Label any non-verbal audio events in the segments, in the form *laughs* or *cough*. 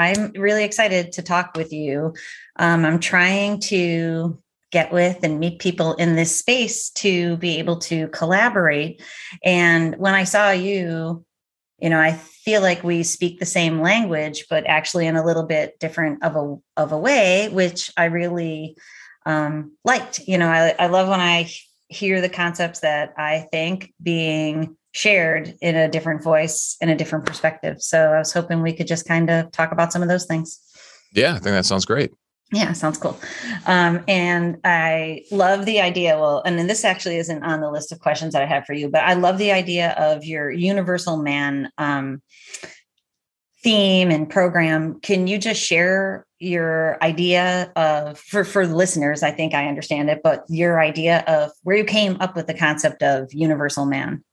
I'm really excited to talk with you. Um, I'm trying to get with and meet people in this space to be able to collaborate. And when I saw you, you know, I feel like we speak the same language, but actually in a little bit different of a of a way, which I really um, liked. You know, I, I love when I hear the concepts that I think being shared in a different voice in a different perspective. So I was hoping we could just kind of talk about some of those things. Yeah, I think that sounds great. Yeah, sounds cool. Um, and I love the idea. Well, and then this actually isn't on the list of questions that I have for you, but I love the idea of your universal man um, theme and program. Can you just share your idea of for for listeners? I think I understand it, but your idea of where you came up with the concept of universal man.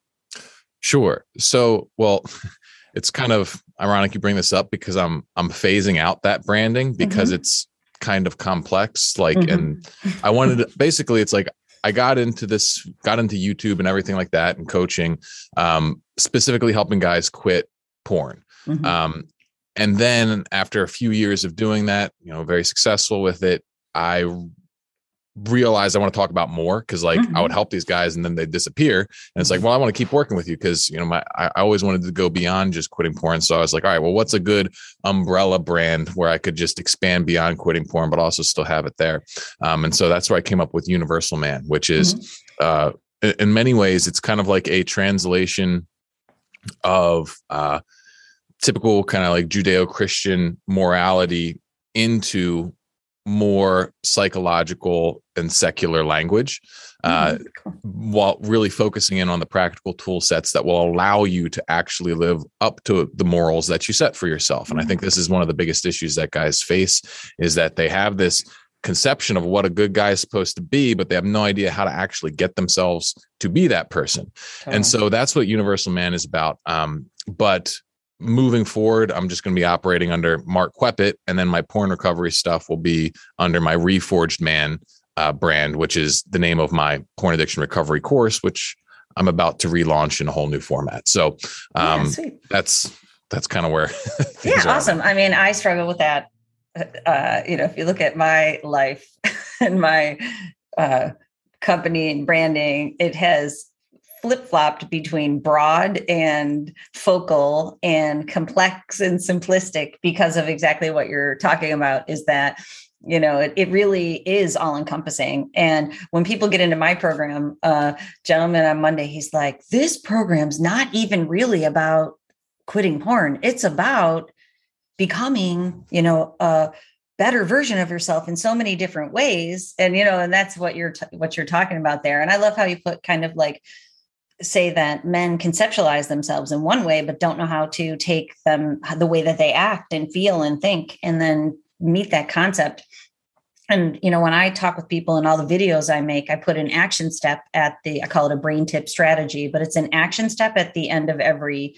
Sure. So, well, *laughs* it's kind of ironic you bring this up because I'm I'm phasing out that branding because mm-hmm. it's kind of complex. Like, mm-hmm. and I wanted to, *laughs* basically, it's like I got into this, got into YouTube and everything like that, and coaching, um, specifically helping guys quit porn. Mm-hmm. Um, and then after a few years of doing that, you know, very successful with it, I realized I want to talk about more because like mm-hmm. I would mm-hmm. help these guys and then they disappear. And it's like, well, I want to keep working with you because you know my I, I, always wanted to go beyond just quitting porn. So I was like, all right, well, what's a good umbrella brand where I could just expand beyond quitting porn, but also still have it there. Um, and so that's where I came up with Universal Man, which is mm-hmm. uh, in many ways it's kind of like a translation of uh, typical kind of like Judeo-Christian morality into more psychological and secular language uh, mm-hmm. while really focusing in on the practical tool sets that will allow you to actually live up to the morals that you set for yourself and i think mm-hmm. this is one of the biggest issues that guys face is that they have this conception of what a good guy is supposed to be but they have no idea how to actually get themselves to be that person okay. and so that's what universal man is about um, but moving forward, I'm just going to be operating under Mark Queppet, and then my porn recovery stuff will be under my Reforged Man uh, brand, which is the name of my porn addiction recovery course, which I'm about to relaunch in a whole new format. So um, yeah, that's that's kind of where. *laughs* yeah, awesome. I mean, I struggle with that. Uh, you know, if you look at my life *laughs* and my uh, company and branding, it has flip flopped between broad and focal and complex and simplistic because of exactly what you're talking about is that you know it, it really is all encompassing and when people get into my program uh gentleman on monday he's like this program's not even really about quitting porn. It's about becoming you know a better version of yourself in so many different ways. And you know and that's what you're t- what you're talking about there. And i love how you put kind of like say that men conceptualize themselves in one way but don't know how to take them the way that they act and feel and think and then meet that concept. And you know when i talk with people and all the videos i make i put an action step at the i call it a brain tip strategy but it's an action step at the end of every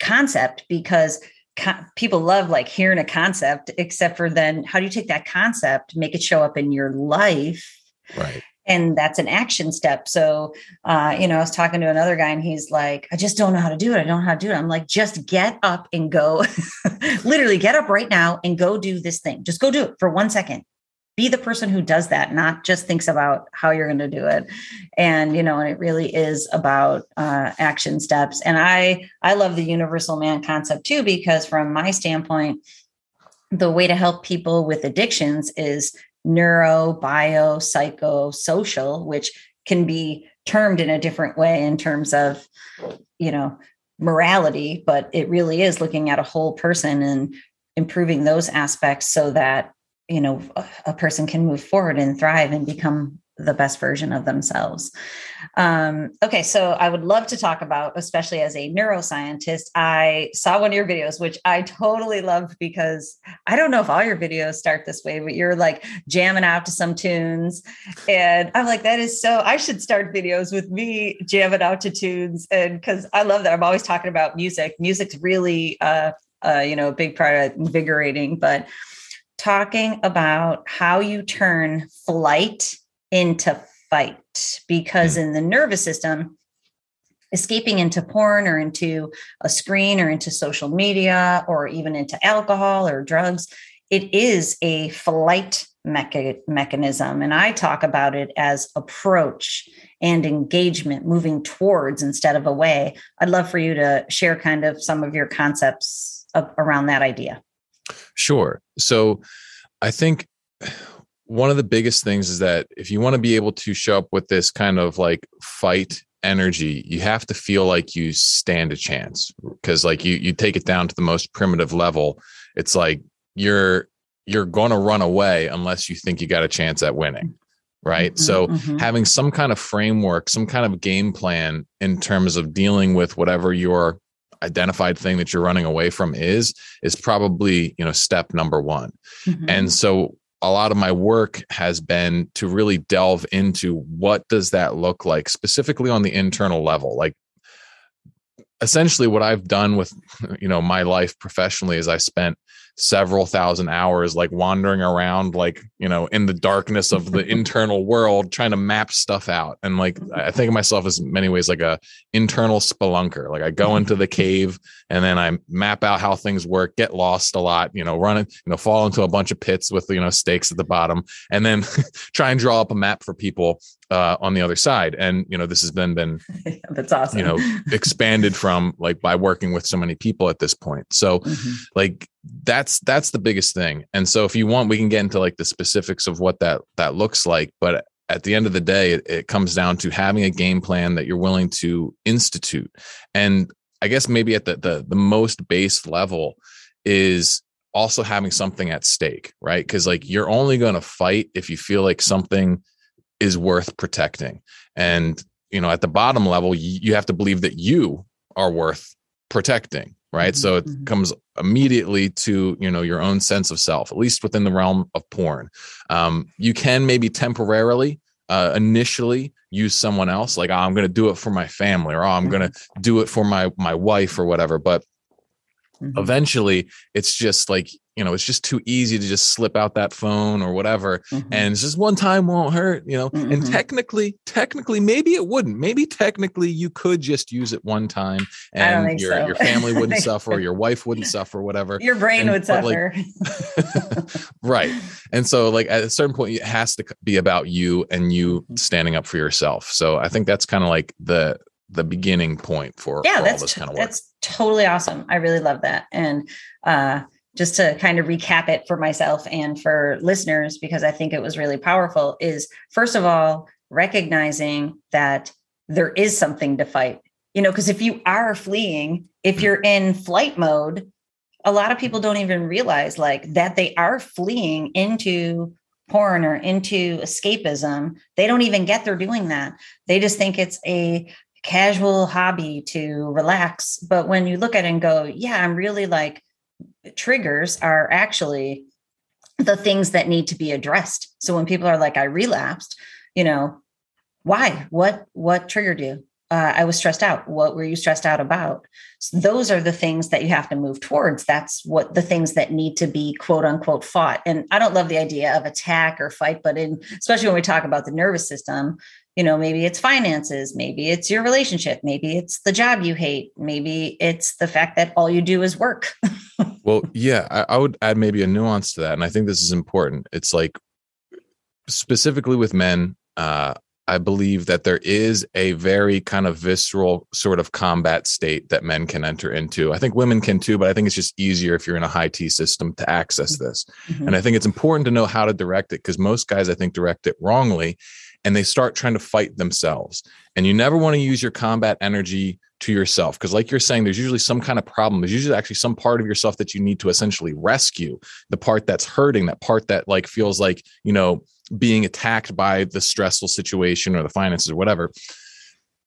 concept because co- people love like hearing a concept except for then how do you take that concept make it show up in your life? Right and that's an action step. So uh, you know i was talking to another guy and he's like i just don't know how to do it. I don't know how to do it. I'm like just get up and go. *laughs* Literally get up right now and go do this thing. Just go do it for one second. Be the person who does that not just thinks about how you're going to do it. And you know and it really is about uh, action steps. And i i love the universal man concept too because from my standpoint the way to help people with addictions is neuro, bio, psycho, social, which can be termed in a different way in terms of, you know, morality, but it really is looking at a whole person and improving those aspects so that, you know, a, person can move forward and thrive and become the best version of themselves. Um, okay, so I would love to talk about, especially as a neuroscientist, I saw one of your videos, which I totally loved because I don't know if all your videos start this way, but you're like jamming out to some tunes. And I'm like, that is so, I should start videos with me jamming out to tunes. And because I love that. I'm always talking about music. Music's really, uh, uh, you know, a big part of invigorating, but talking about how you turn flight into fight because hmm. in the nervous system escaping into porn or into a screen or into social media or even into alcohol or drugs, it is a flight mecha- mechanism. And I talk about it as approach and engagement, moving towards instead of away. I'd love for you to share kind of some of your concepts of, around that idea. Sure. So I think one of the biggest things is that if you want to be able to show up with this kind of like fight energy you have to feel like you stand a chance because like you you take it down to the most primitive level it's like you're you're going to run away unless you think you got a chance at winning right mm-hmm, so mm-hmm. having some kind of framework some kind of game plan in terms of dealing with whatever your identified thing that you're running away from is is probably you know step number one mm-hmm. and so a lot of my work has been to really delve into what does that look like specifically on the internal level. Like essentially what i've done with *laughs* you know my life professionally is i spent several thousand hours like wandering around like you know in the darkness of the *laughs* internal world trying to map stuff out. And like i think of myself as many ways like a internal spelunker. Like i go mm-hmm. into the cave and then i map out how things work get lost a lot you know run it, you know fall into a bunch of pits with you know stakes at the bottom and then *laughs* try and draw up a map for people uh, on the other side. And you know, this has been been *laughs* that's awesome. You know, *laughs* expanded from like by working with so many people at this point. So, mm-hmm. like that's that's the biggest thing. And so, if you want, we can get into like the specifics of what that that looks like. But at the end of the day, it, it comes down to having a game plan that you're willing to institute. And I guess maybe at the the, the most base level is also having something at stake, right? Because like you're only going to fight if you feel like something is worth protecting. And, you know, at the bottom level, you, have to believe that you are worth protecting right mm-hmm. so it mm-hmm. comes immediately to you know your own sense of self at least within the realm of porn um, you can maybe temporarily uh, initially use someone else like oh, i'm going to do it for my family or oh, i'm going to mm-hmm. do it for my my wife or whatever but mm-hmm. eventually it's just like you know it's just too easy to just slip out that phone or whatever mm-hmm. and it's just one time won't hurt you know mm-hmm. and technically technically maybe it wouldn't maybe technically you could just use it one time and your so. your family wouldn't *laughs* suffer your wife wouldn't suffer whatever your brain and, would suffer like, *laughs* right and so like at a certain point it has to be about you and you mm-hmm. standing up for yourself so i think that's kind of like the the beginning point for, yeah for that's kind of that's totally awesome i really love that and uh just to kind of recap it for myself and for listeners, because I think it was really powerful, is first of all, recognizing that there is something to fight. You know, because if you are fleeing, if you're in flight mode, a lot of people don't even realize like that they are fleeing into porn or into escapism. They don't even get they're doing that. They just think it's a casual hobby to relax. But when you look at it and go, yeah, I'm really like triggers are actually the things that need to be addressed. So when people are like, I relapsed, you know, why? What what triggered you? Uh, I was stressed out. What were you stressed out about? So those are the things that you have to move towards. That's what the things that need to be quote unquote fought. And I don't love the idea of attack or fight, but in especially when we talk about the nervous system, you know, maybe it's finances, maybe it's your relationship, maybe it's the job you hate, maybe it's the fact that all you do is work. *laughs* well, yeah, I, I would add maybe a nuance to that. And I think this is important. It's like specifically with men, uh, I believe that there is a very kind of visceral sort of combat state that men can enter into. I think women can too, but I think it's just easier if you're in a high T system to access this. Mm-hmm. And I think it's important to know how to direct it because most guys, I think, direct it wrongly and they start trying to fight themselves. And you never want to use your combat energy to yourself because like you're saying there's usually some kind of problem there's usually actually some part of yourself that you need to essentially rescue the part that's hurting that part that like feels like you know being attacked by the stressful situation or the finances or whatever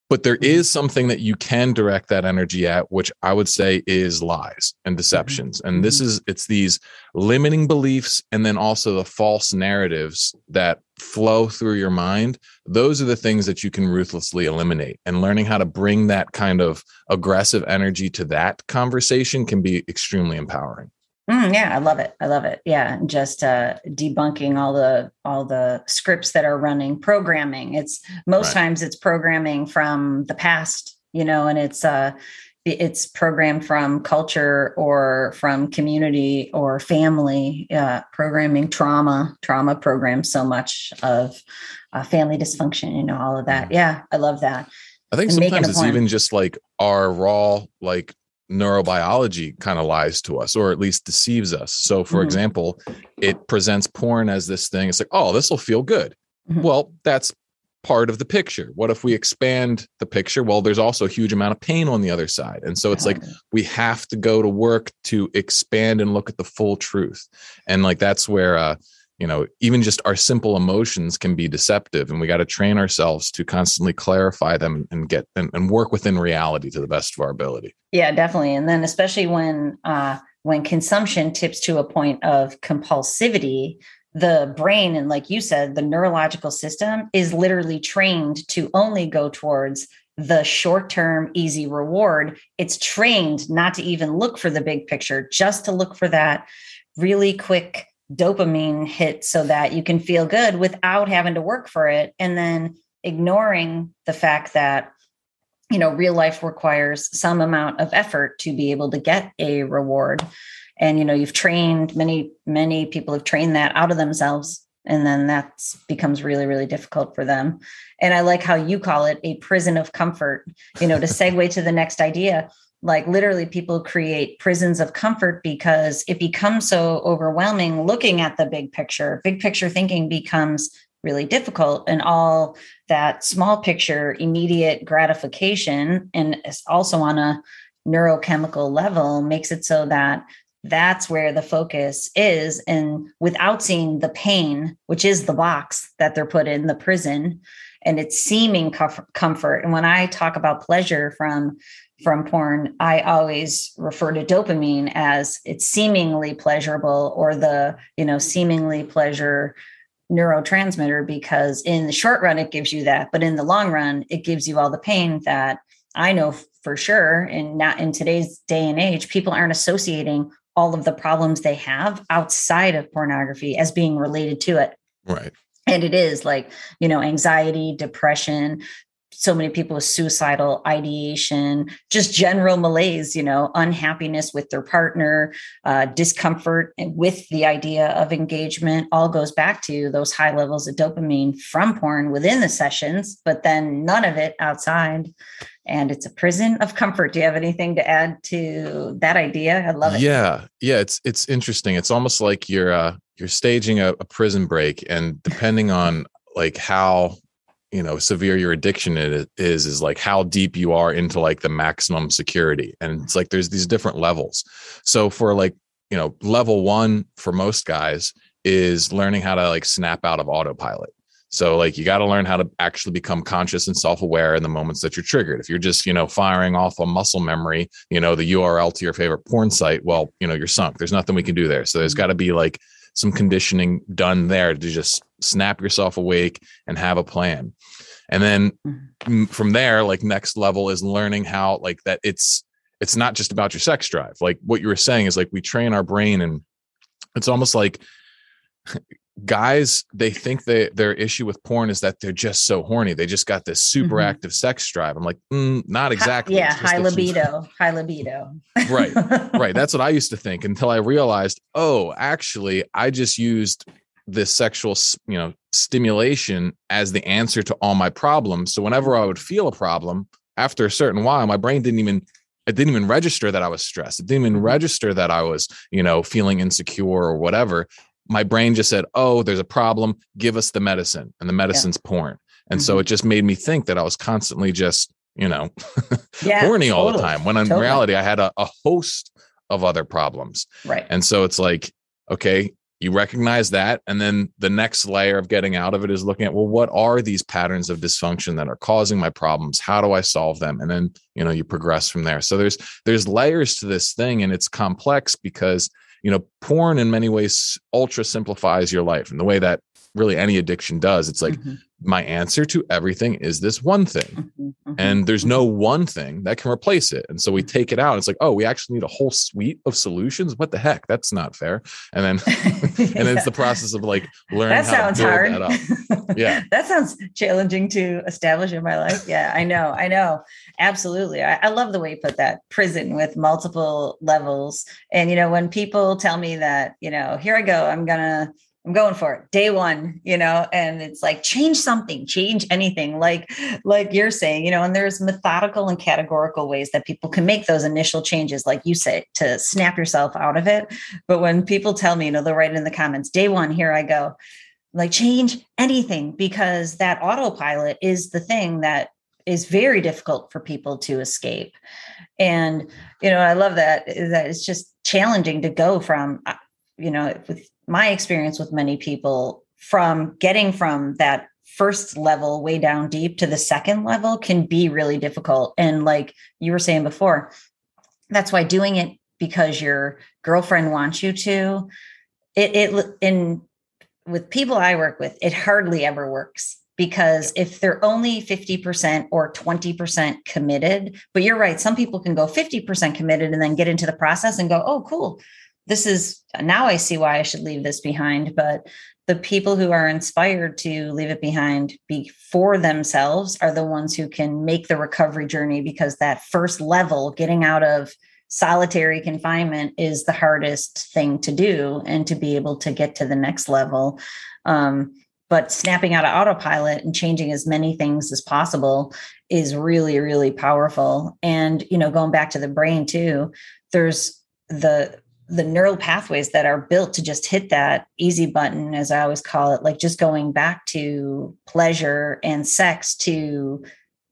but there mm-hmm. something that you can direct that energy at which i would say is lies and mm-hmm. deceptions and this mm-hmm. is it's these limiting beliefs and then also the false narratives that flow through your mind those are the things that you can ruthlessly eliminate and learning how to bring that kind of aggressive energy to that conversation can be extremely empowering Mm, yeah, I love it. I love it. Yeah, just uh, debunking all the all the scripts that are running programming. It's most right. times it's programming from the past you know, and it's uh it's programmed from culture or from community or family uh, programming trauma trauma programs so much of uh, family dysfunction you know all of that mm-hmm. yeah i love that i think and sometimes it's even just like our raw like neurobiology kind of lies to us or at least deceives us so for mm-hmm. example it presents porn as this thing it's like oh this will feel good mm-hmm. well that's part of the picture. What if we expand the picture? Well, there's also a huge amount of pain on the other side. And so it's like we have to go to work to expand and look at the full truth. And like that's where uh you know, even just our simple emotions can be deceptive and we got to train ourselves to constantly clarify them and get and, and work within reality to the best of our ability. Yeah, definitely. And then especially when uh when consumption tips to a point of compulsivity, the brain and like you said the neurological system is literally trained to only go towards the short term easy reward. It's trained not to even look for the big picture just to look for that really quick dopamine hit so that you can feel good without having to work for it and then ignoring the fact that you know real life requires some amount of effort to be able to get a reward and you know you've trained many many people have trained that out of themselves. And then that becomes really really difficult for them. And i like how you call it a prison of comfort you know to *laughs* segue to the next idea like literally people create prisons of comfort because it becomes so overwhelming looking at the big picture. Big picture thinking becomes really difficult and all that small picture immediate gratification and also on a neurochemical level makes it so that that's where the focus is. And without seeing the pain which is the box that they're put in the prison and it's seeming comfort. And when i talk about pleasure from from porn i always refer to dopamine as it's seemingly pleasurable or the you know seemingly pleasure neurotransmitter because in the short run it gives you that. But in the long run it gives you all the pain that i know for sure. And not in today's day and age people aren't associating all of the problems they have outside of pornography as being related to it. Right. And it is like, you know, anxiety, depression, so many people with suicidal ideation, just general malaise, you know, unhappiness with their partner, uh, discomfort with the idea of engagement, all goes back to those high levels of dopamine from porn within the sessions, but then none of it outside and it's a prison of comfort. Do you have anything to add to that idea? I love it. Yeah, yeah, it's it's interesting. It's almost like you're uh, you're staging a, a prison break, and depending on like how you know severe your addiction is is like how deep you are into like the maximum security, and it's like there's these different levels. So for like you know level one for most guys is learning how to like snap out of autopilot so like you got to learn how to actually become conscious and self-aware in the moments that you're triggered. If you're just, you know, firing off a muscle memory, you know, the URL to your favorite porn site, well, you know, you're sunk. There's nothing we can do there. So there's mm-hmm. got to be like some conditioning done there to just snap yourself awake and have a plan. And then mm-hmm. from there, like next level is learning how like that it's it's not just about your sex drive. Like what you were saying is like we train our brain and it's almost like guys they think that their issue with porn is that they're just so horny. They just got this super mm-hmm. active sex drive. I'm like mm, not exactly. yeah high libido high libido. Right right. *laughs* That's what i used to think until i realized oh actually i just used this sexual you know stimulation as the answer to all my problems. So whenever i would feel a problem after a certain while my brain didn't even it didn't even register that I was stressed. It didn't even mm-hmm. register that I was, you know, feeling insecure or whatever my brain just said, "Oh, there's a problem. Give us the medicine," and the medicine's yeah. porn. And mm-hmm. so it just made me think that I was constantly just, you know, *laughs* yeah, horny totally. all the time. When in totally. reality, I had a, a host of other problems. Right. And so it's like, okay, you recognize that, and then the next layer of getting out of it is looking at, well, what are these patterns of dysfunction that are causing my problems? How do I solve them? And then you know you progress from there. So there's there's layers to this thing, and it's complex because you know, porn in many ways ultra simplifies your life. And the way that really any addiction does. It's like mm-hmm. my answer to everything is this one thing. Mm-hmm, mm-hmm, and there's no mm-hmm. one thing that can replace it. And so we take it out. It's like, oh, we actually need a whole suite of solutions. What the heck? That's not fair. And then *laughs* *laughs* and then it's the process of like learning that sounds hard. That *laughs* yeah. that sounds challenging to establish in my life. Yeah, I know. I know. Absolutely. I, I love the way you put that prison with multiple levels. And you know, when people tell me that, you know, here I go, I'm gonna I'm going for it. Day one, you know, and it's like change something, change anything, like like you're saying, you know, and there's methodical and categorical ways that people can make those initial changes, like you say, to snap yourself out of it. But when people tell me, you know, they'll write in the comments, day one, here I go. Like change anything because that autopilot is the thing that is very difficult for people to escape. And you know, I love that that it's just challenging to go from uh, you know, with my experience with many people from getting from that first level way down deep to the second level can be really difficult. And like you were saying before that's why doing it because your girlfriend wants you to it it in with people i work with it hardly ever works because if they're only 50% or 20% committed but you're right some people can go 50% committed and then get into the process and go oh cool this is now I see why I should leave this behind. But the people who are inspired to leave it behind before themselves are the ones who can make the recovery journey because that first level, getting out of solitary confinement, is the hardest thing to do. And to be able to get to the next level. Um, but snapping out of autopilot and changing as many things as possible is really really powerful and you know going back to the brain too there's the the neural pathways that are built to just hit that easy button, as I always call it, like just going back to pleasure and sex to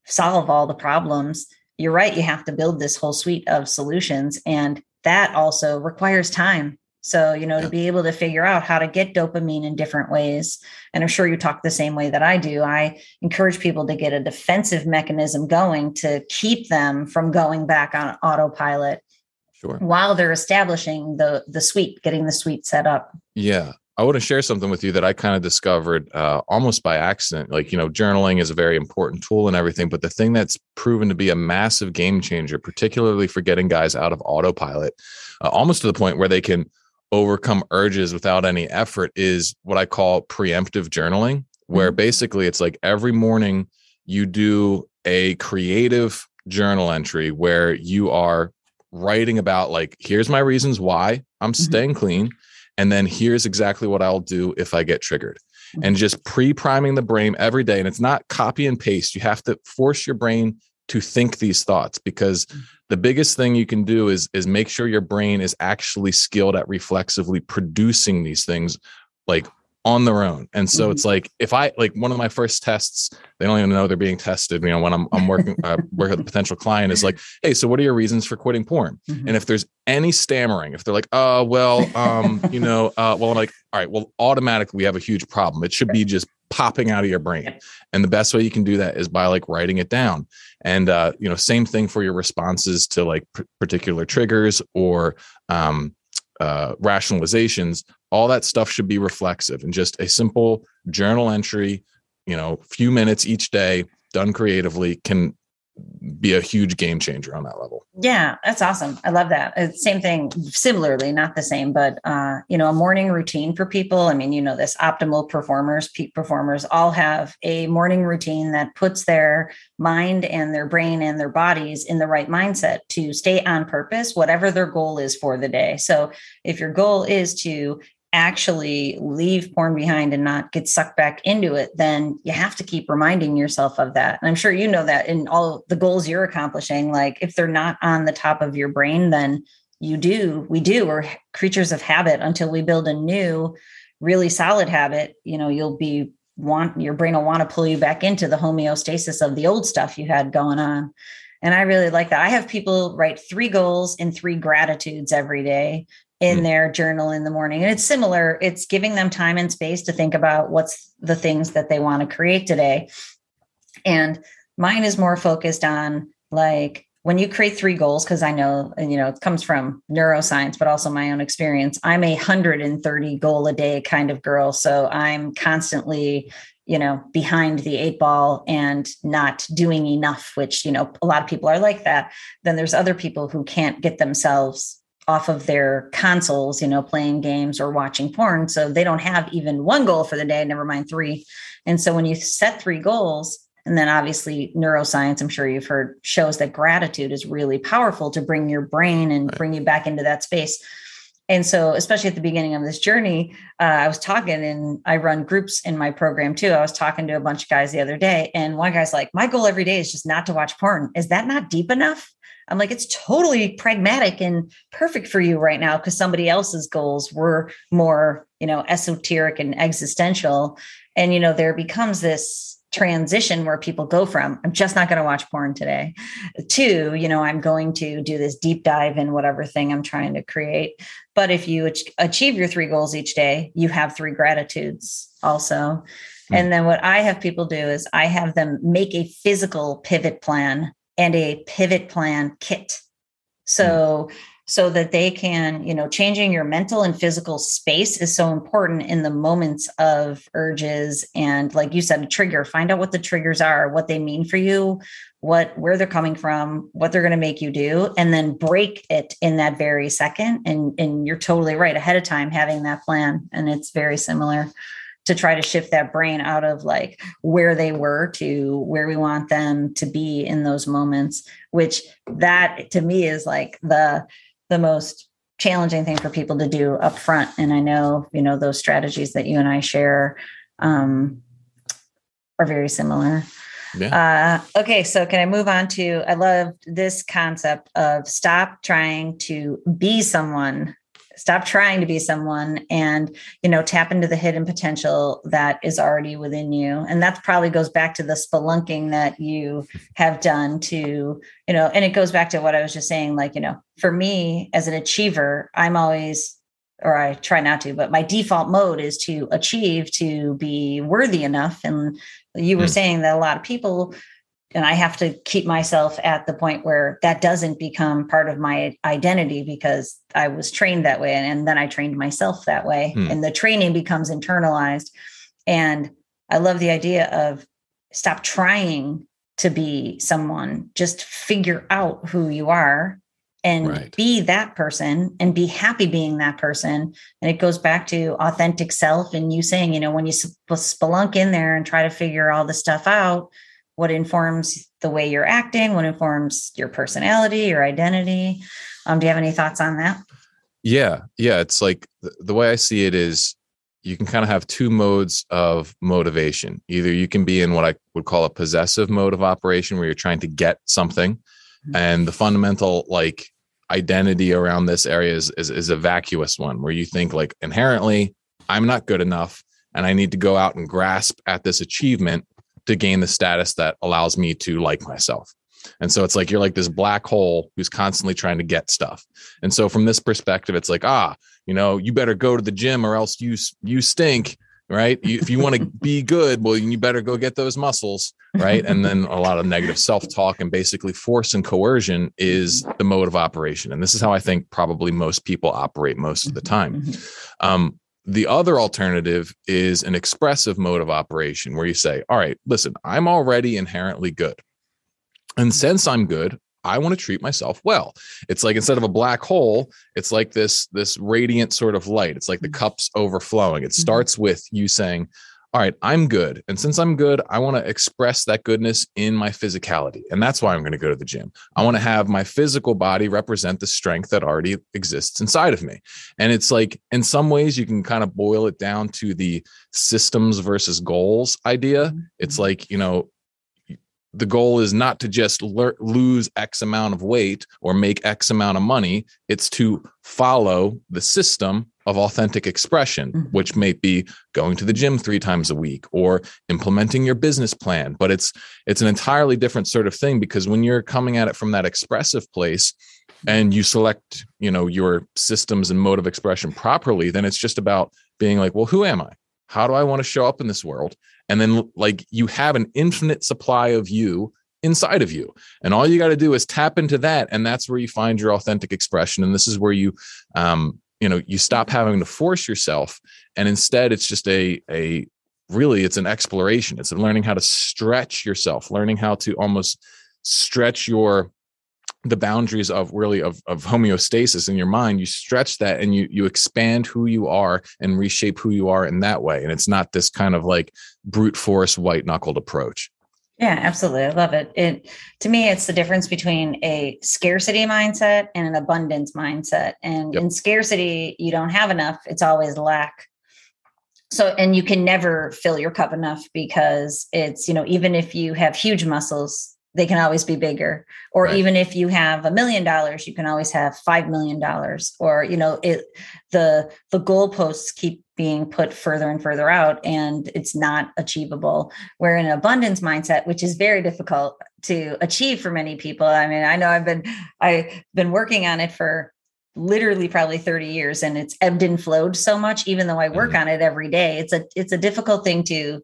solve all the problems. You're right. You have to build this whole suite of solutions. And that also requires time. So, you know, to be able to figure out how to get dopamine in different ways. And I'm sure you talk the same way that I do. I encourage people to get a defensive mechanism going to keep them from going back on autopilot Sure. While they're establishing the the suite, getting the suite set up. Yeah. I want to share something with you that I kind of discovered uh, almost by accident. Like, you know, journaling is a very important tool and everything, but the thing that's proven to be a massive game changer, particularly for getting guys out of autopilot, uh, almost to the point where they can overcome urges without any effort, is what I call preemptive journaling, where mm-hmm. basically it's like every morning you do a creative journal entry where you are writing about like here's my reasons why i'm mm-hmm. staying clean and then here's exactly what i'll do if i get triggered mm-hmm. and just pre-priming the brain every day and it's not copy and paste you have to force your brain to think these thoughts because mm-hmm. the biggest thing you can do is is make sure your brain is actually skilled at reflexively producing these things like on their own. And so mm-hmm. it's like if I like one of my first tests, they don't even know they're being tested. You know, when I'm I'm working uh, work with a potential client is like, hey, so what are your reasons for quitting porn? Mm-hmm. And if there's any stammering, if they're like, oh well, um, you *laughs* know, uh, well, I'm like, all right, well, automatically we have a huge problem. It should be just popping out of your brain. And the best way you can do that is by like writing it down. And uh, you know, same thing for your responses to like p- particular triggers or um uh, rationalizations, all that stuff should be reflexive and just a simple journal entry, you know, few minutes each day done creatively can be a huge game changer on that level. Yeah, that's awesome. I love that. Uh, same thing, similarly, not the same, but uh, you know, a morning routine for people. I mean, you know, this optimal performers, peak performers all have a morning routine that puts their mind and their brain and their bodies in the right mindset to stay on purpose, whatever their goal is for the day. So if your goal is to actually leave porn behind and not get sucked back into it, then you have to keep reminding yourself of that. And I'm sure you know that in all the goals you're accomplishing, like if they're not on the top of your brain, then you do, we do, we're creatures of habit until we build a new, really solid habit. You know, you'll be want your brain will want to pull you back into the homeostasis of the old stuff you had going on. And I really like that. I have people write three goals and three gratitudes every day in mm. their journal in the morning. And it's similar, it's giving them time and space to think about what's the things that they want to create today. And mine is more focused on like, when you create three goals, because I know, you know, it comes from neuroscience, but also my own experience, I'm a 130 goal a day kind of girl. So I'm constantly, you know, behind the eight ball and not doing enough, which, you know, a lot of people are like that. Then there's other people who can't get themselves off of their consoles, you know, playing games or watching porn. So they don't have even one goal for the day, never mind three. And so when you set three goals, and then obviously, neuroscience, I'm sure you've heard, shows that gratitude is really powerful to bring your brain and right. bring you back into that space. And so, especially at the beginning of this journey, uh, I was talking and I run groups in my program too. I was talking to a bunch of guys the other day, and one guy's like, My goal every day is just not to watch porn. Is that not deep enough? I'm like, it's totally pragmatic and perfect for you right now because somebody else's goals were more, you know, esoteric and existential. And, you know, there becomes this transition where people go from i'm just not going to watch porn today to you know i'm going to do this deep dive in whatever thing i'm trying to create but if you achieve your three goals each day you have three gratitudes also mm-hmm. and then what i have people do is i have them make a physical pivot plan and a pivot plan kit so mm-hmm so that they can, you know, changing your mental and physical space is so important in the moments of urges and like you said, a trigger, find out what the triggers are, what they mean for you, what where they're coming from, what they're going to make you do, and then break it in that very second. And and you're totally right ahead of time having that plan. And it's very similar to try to shift that brain out of like where they were to where we want them to be in those moments which that to me is like the the most challenging thing for people to do up front and i know you know those strategies that you and i share um, are very similar yeah. Uh, okay so can i move on to i love this concept of stop trying to be someone stop trying to be someone and you know tap into the hidden potential that is already within you and that probably goes back to the spelunking that you have done to you know and it goes back to what i was just saying like you know for me as an achiever i'm always or i try not to but my default mode is to achieve to be worthy enough and you were mm. saying that a lot of people and I have to keep myself at the point where that doesn't become part of my identity because I was trained that way. And, and then I trained myself that way. Hmm. And the training becomes internalized. And I love the idea of stop trying to be someone, just figure out who you are and right. be that person and be happy being that person. And it goes back to authentic self and you saying, you know, when you spelunk in there and try to figure all the stuff out, what informs the way you're acting, what informs your personality, your identity. Um, do you have any thoughts on that? Yeah, yeah. It's like the, the way I see it is you can kind of have two modes of motivation. Either you can be in what I would call a possessive mode of operation where you're trying to get something. Mm-hmm. And the fundamental like identity around this area is, is, is a vacuous one where you think like inherently, I'm not good enough and I need to go out and grasp at this achievement to gain the status that allows me to like myself. And so it's like you're like this black hole who's constantly trying to get stuff. And so from this perspective, it's like, ah, you know, you better go to the gym or else you you stink, right? You, if you want to *laughs* be good, well, you better go get those muscles, right? And then a lot of negative self-talk and basically force and coercion is the mode of operation. And this is how I think probably most people operate most of the time. Mm-hmm. Um, the other alternative is an expressive mode of operation where you say, all right, listen, I'm already inherently good. And since I'm good, I want to treat myself well. It's like instead of a black hole, it's like this this radiant sort of light. It's like the mm-hmm. cups overflowing. It mm-hmm. starts with you saying, all right, I'm good. And since I'm good, I want to express that goodness in my physicality. And that's why I'm going to go to the gym. I want to have my physical body represent the strength that already exists inside of me. And it's like, in some ways, you can kind of boil it down to the systems versus goals idea. It's mm-hmm. like, you know, the goal is not to just le- lose X amount of weight or make X amount of money. It's to follow the system of authentic expression, mm-hmm. which may be going to the gym three times a week or implementing your business plan. But it's it's an entirely different sort of thing because when you're coming at it from that expressive place and you select, you know, your systems and mode of expression properly, then it's just about being like, well, who am I? How do I want to show up in this world? And then like you have an infinite supply of you inside of you. And all you got to do is tap into that and that's where you find your authentic expression. And this is where you um you know you stop having to force yourself and instead it's just a a really it's an exploration. It's learning how to stretch yourself learning how to almost stretch your the boundaries of really of, of homeostasis in your mind you stretch that and you you expand who you are and reshape who you are in that way. And it's not this kind of like brute force white knuckled approach. Yeah absolutely. I love it. It to me it's the difference between a scarcity mindset and an abundance mindset. And yep. in scarcity you don't have enough. It's always lack. So and you can never fill your cup enough because it's you know even if you have huge muscles they can always be bigger. Or right. even if you have a million dollars you can always have five million dollars. Or you know it the the goalposts keep being put further and further out and it's not achievable. We're in an abundance mindset which is very difficult to achieve for many people. I mean i know i've been i've been working on it for literally probably 30 years and it's ebbed and flowed so much even though i work mm-hmm. on it every day. It's a it's a difficult thing to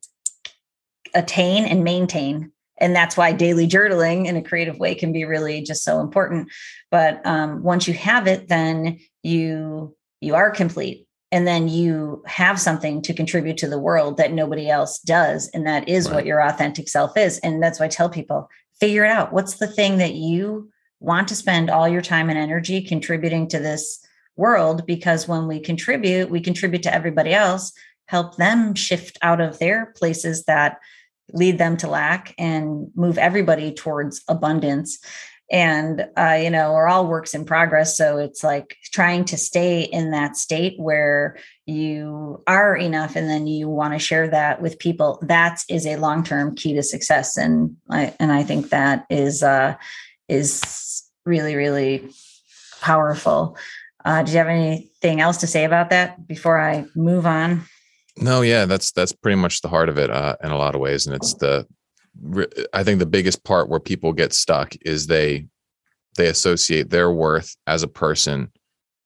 attain and maintain and that's why daily journaling in a creative way can be really just so important. But um, once you have it then you you are complete. And then you have something to contribute to the world that nobody else does. And that is right. what your authentic self is. And that's why i tell people figure it out. What's the thing that you want to spend all your time and energy contributing to this world? Because when we contribute we contribute to everybody else help them shift out of their places that lead them to lack and move everybody towards abundance. And uh, you know we're all works in progress. So it's like trying to stay in that state where you are enough and then you want to share that with people. That is a long-term key to success. And i and i think that is uh is really really powerful. Uh do you have anything else to say about that before i move on no, yeah, that's that's pretty much the heart of it uh, in a lot of ways, and it's the I think the biggest part where people get stuck is they they associate their worth as a person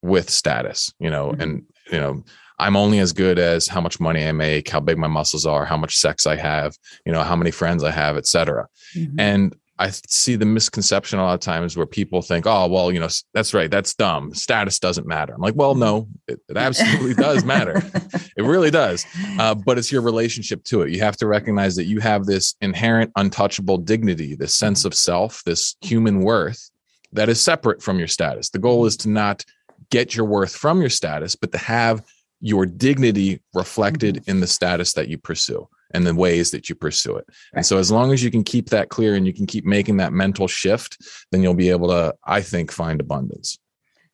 with status, you know, mm-hmm. and you know I'm only as good as how much money I make, how big my muscles are, how much sex I have, you know, how many friends I have, etc. Mm-hmm. And I see the misconception a lot of times where people think, oh, well, you know, that's right. That's dumb. Status doesn't matter. I'm like, well, no, it, it absolutely does matter. *laughs* it really does. Uh, but it's your relationship to it. You have to recognize that you have this inherent, untouchable dignity, this sense of self, this human worth that is separate from your status. The goal is to not get your worth from your status, but to have your dignity reflected mm-hmm. in the status that you pursue and the ways that you pursue it. Right. And so as long as you can keep that clear and you can keep making that mental shift, then you'll be able to, I think, find abundance.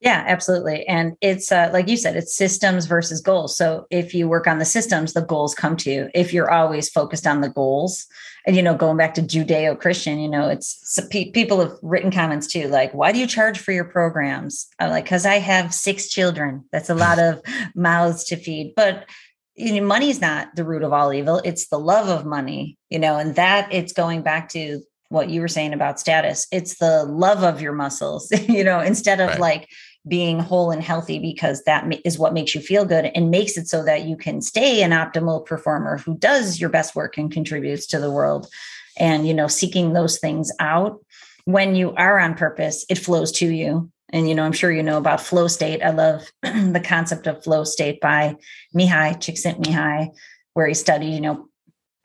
Yeah, absolutely. And it's uh, like you said, it's systems versus goals. So if you work on the systems, the goals come to you. If you're always focused on the goals, and you know, going back to Judeo-Christian, you know, it's people have written comments too, like, "Why do you charge for your programs?" I'm like, "Because I have six children. That's a lot of *laughs* mouths to feed." But you know, money is not the root of all evil. It's the love of money, you know, and that it's going back to what you were saying about status. It's the love of your muscles, *laughs* you know, instead of right. like being whole and healthy because that is what makes you feel good and makes it so that you can stay an optimal performer who does your best work and contributes to the world. And, you know, seeking those things out when you are on purpose, it flows to you and you know i'm sure you know about flow state. I love *clears throat* the concept of flow state by mihaly csikszentmihalyi where he studied you know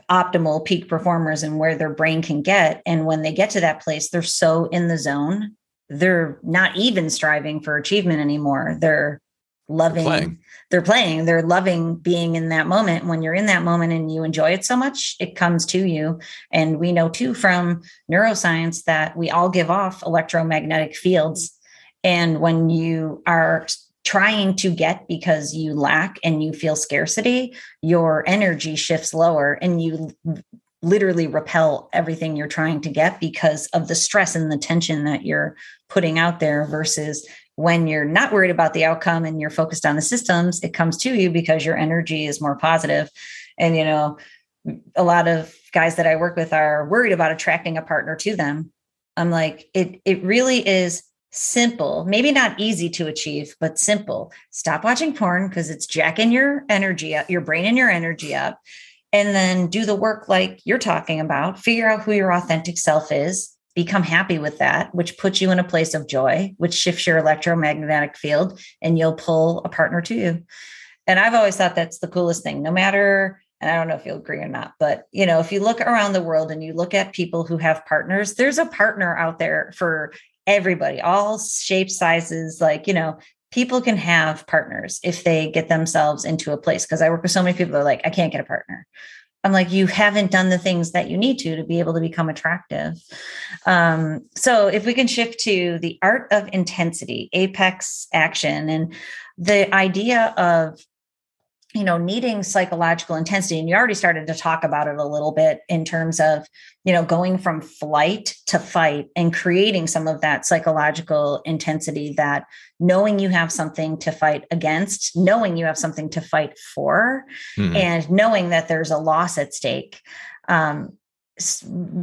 optimal peak performers and where their brain can get. And when they get to that place they're so in the zone they're not even striving for achievement anymore. They're loving they're playing. they're playing. They're loving being in that moment. When you're in that moment and you enjoy it so much it comes to you. And we know too from neuroscience that we all give off electromagnetic fields and when you are trying to get because you lack and you feel scarcity, your energy shifts lower and you literally repel everything you're trying to get because of the stress and the tension that you're putting out there versus when you're not worried about the outcome and you're focused on the systems it comes to you because your energy is more positive. And you know a lot of guys that i work with are worried about attracting a partner to them. I'm like it it really is simple, maybe not easy to achieve, but simple. Stop watching porn because it's jacking your energy up, your brain and your energy up. and then do the work like you're talking about, figure out who your authentic self is, become happy with that, which puts you in a place of joy, which shifts your electromagnetic field, and you'll pull a partner to you. And I've always thought that's the coolest thing, no matter, and I don't know if you'll agree or not, but you know, if you look around the world and you look at people who have partners, there's a partner out there for everybody, all shapes, sizes, like, you know, people can have partners if they get themselves into a place. Cause I work with so many people that are like, I can't get a partner. I'm like, you haven't done the things that you need to to be able to become attractive. Um, so, if we can shift to the art of intensity, apex action, and the idea of you know needing psychological intensity and you already started to talk about it a little bit in terms of you know going from flight to fight and creating some of that psychological intensity that knowing you have something to fight against knowing you have something to fight for mm-hmm. and knowing that there's a loss at stake um,